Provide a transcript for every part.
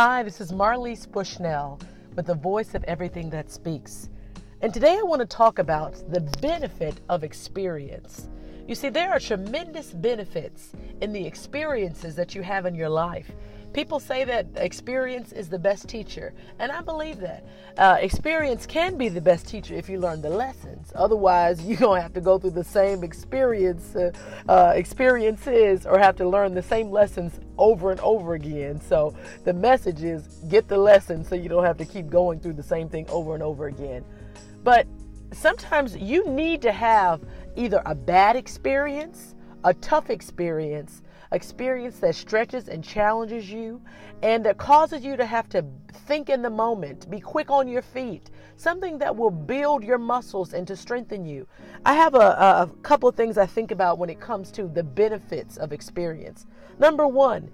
Hi, this is Marlise Bushnell with the voice of everything that speaks. And today I want to talk about the benefit of experience. You see, there are tremendous benefits in the experiences that you have in your life. People say that experience is the best teacher, and I believe that. Uh, experience can be the best teacher if you learn the lessons. Otherwise, you're to have to go through the same experience, uh, uh, experiences or have to learn the same lessons over and over again. So the message is get the lesson so you don't have to keep going through the same thing over and over again. But sometimes you need to have either a bad experience, a tough experience, experience that stretches and challenges you and that causes you to have to think in the moment, be quick on your feet, something that will build your muscles and to strengthen you. I have a, a couple of things I think about when it comes to the benefits of experience. Number one,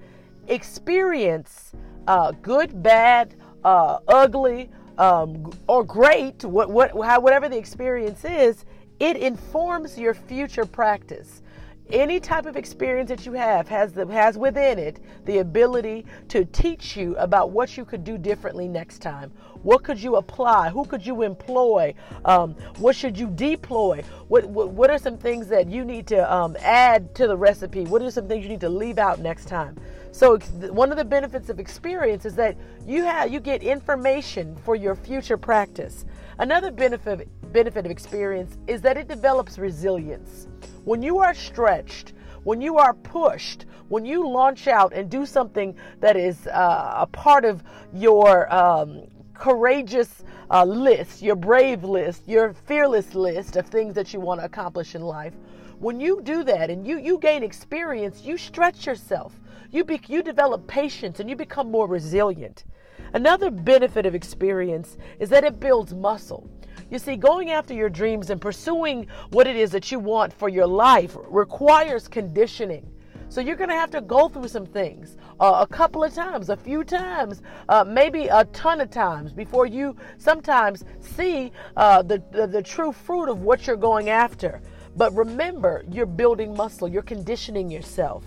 experience, uh, good, bad, uh, ugly, um, or great, what, what, how, whatever the experience is, it informs your future practice any type of experience that you have has the, has within it the ability to teach you about what you could do differently next time. What could you apply? Who could you employ? Um, what should you deploy? What, what, what are some things that you need to um, add to the recipe? What are some things you need to leave out next time? So one of the benefits of experience is that you have you get information for your future practice. Another benefit benefit of experience is that it develops resilience. When you are stretched, when you are pushed, when you launch out and do something that is uh, a part of your um, courageous uh, list, your brave list, your fearless list of things that you want to accomplish in life, when you do that and you, you gain experience, you stretch yourself. You, be, you develop patience and you become more resilient. Another benefit of experience is that it builds muscle. You see, going after your dreams and pursuing what it is that you want for your life requires conditioning. So you're going to have to go through some things uh, a couple of times, a few times, uh, maybe a ton of times before you sometimes see uh, the, the, the true fruit of what you're going after. But remember, you're building muscle, you're conditioning yourself.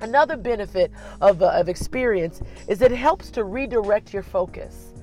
Another benefit of, uh, of experience is it helps to redirect your focus.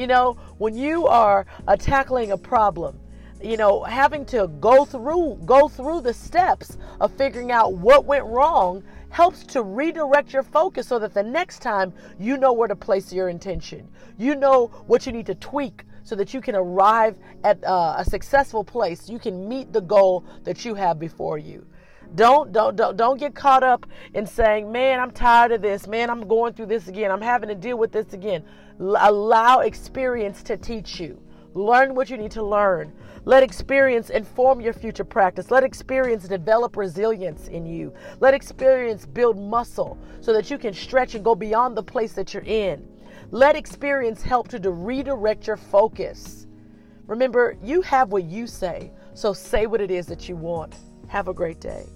You know, when you are uh, tackling a problem, you know, having to go through go through the steps of figuring out what went wrong helps to redirect your focus so that the next time you know where to place your intention. You know what you need to tweak so that you can arrive at uh, a successful place. You can meet the goal that you have before you. Don't don't don't don't get caught up in saying, "Man, I'm tired of this. Man, I'm going through this again. I'm having to deal with this again." L- allow experience to teach you. Learn what you need to learn. Let experience inform your future practice. Let experience develop resilience in you. Let experience build muscle so that you can stretch and go beyond the place that you're in. Let experience help to, to redirect your focus. Remember, you have what you say, so say what it is that you want. Have a great day.